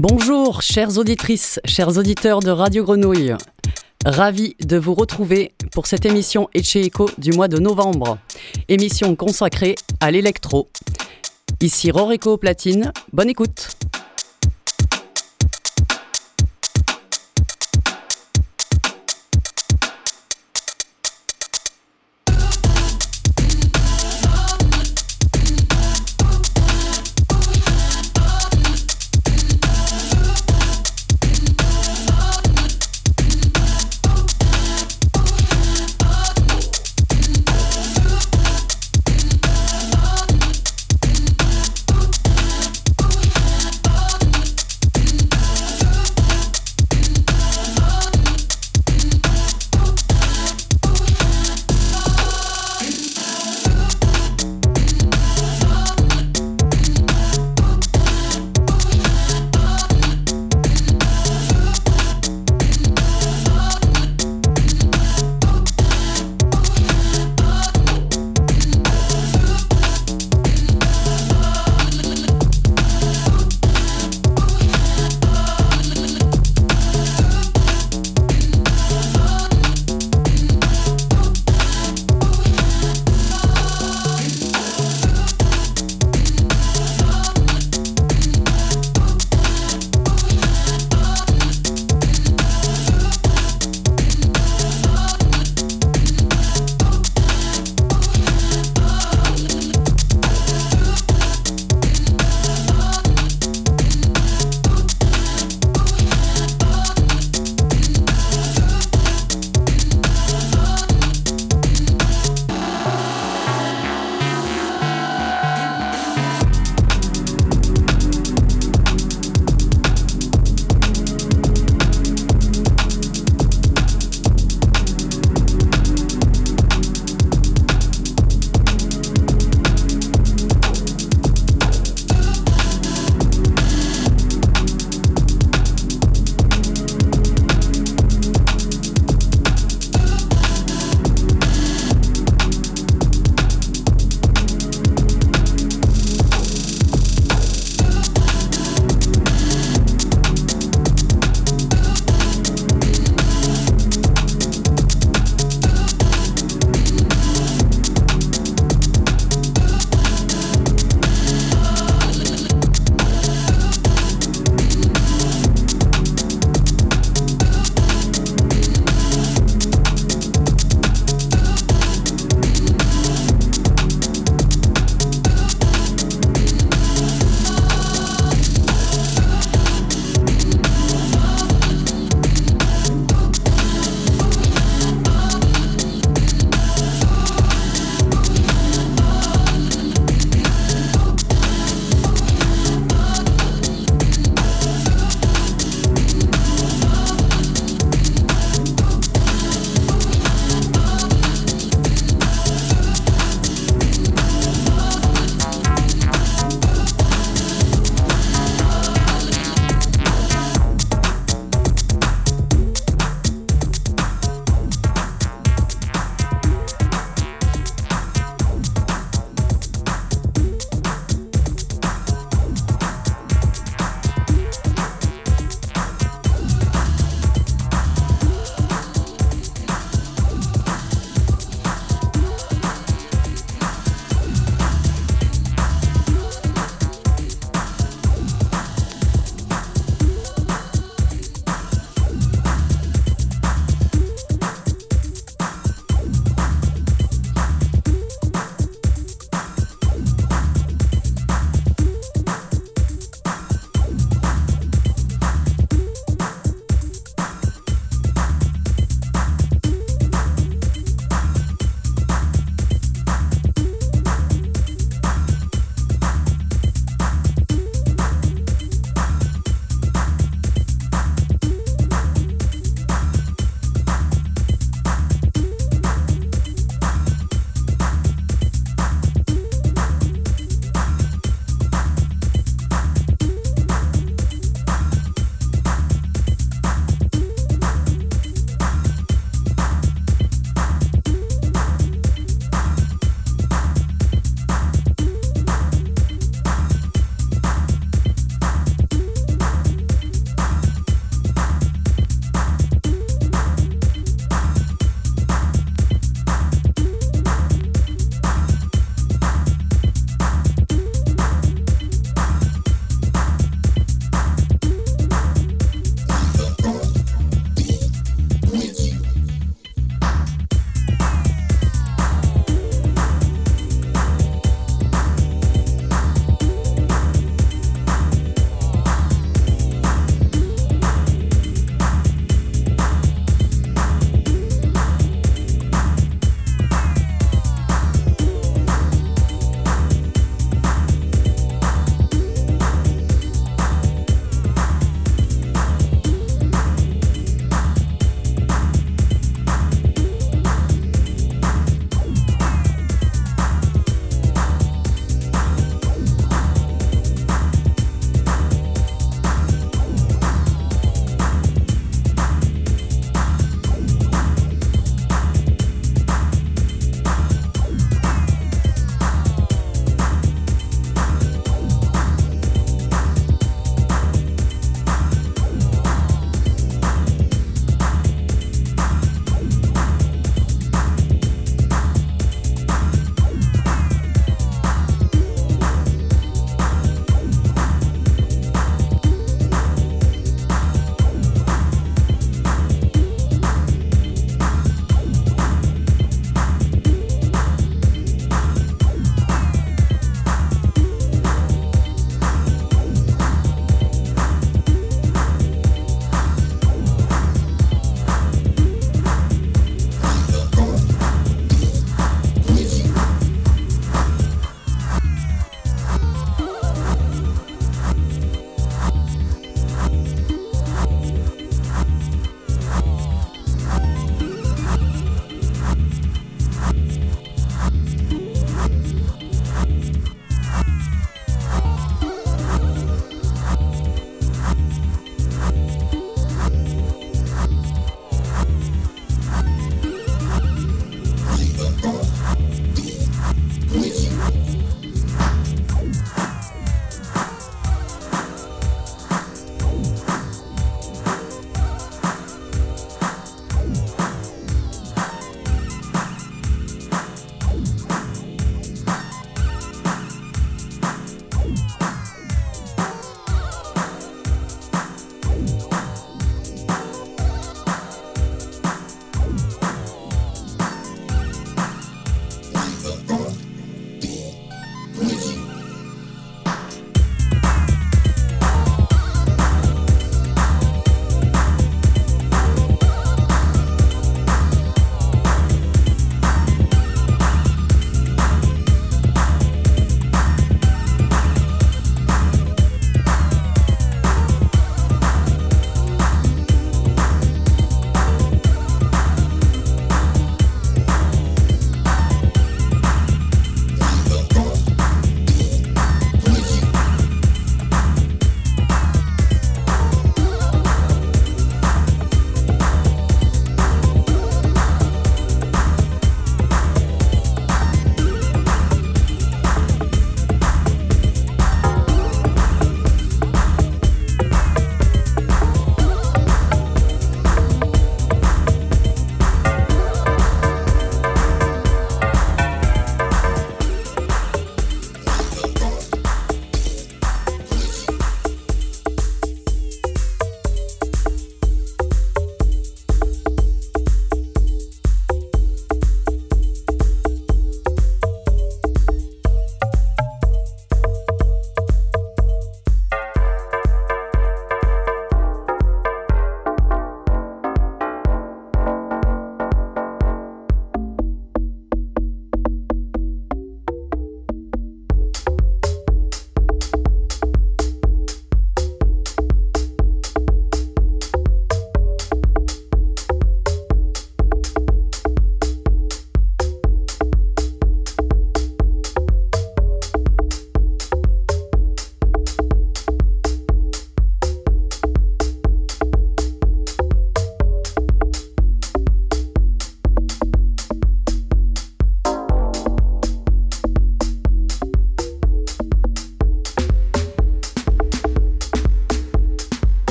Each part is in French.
Bonjour, chères auditrices, chers auditeurs de Radio Grenouille. Ravi de vous retrouver pour cette émission Eco du mois de novembre. Émission consacrée à l'électro. Ici Rorico Platine, bonne écoute.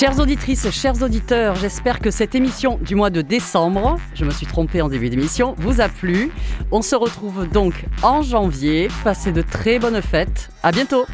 Chères auditrices, chers auditeurs, j'espère que cette émission du mois de décembre, je me suis trompée en début d'émission, vous a plu. On se retrouve donc en janvier. Passez de très bonnes fêtes. À bientôt.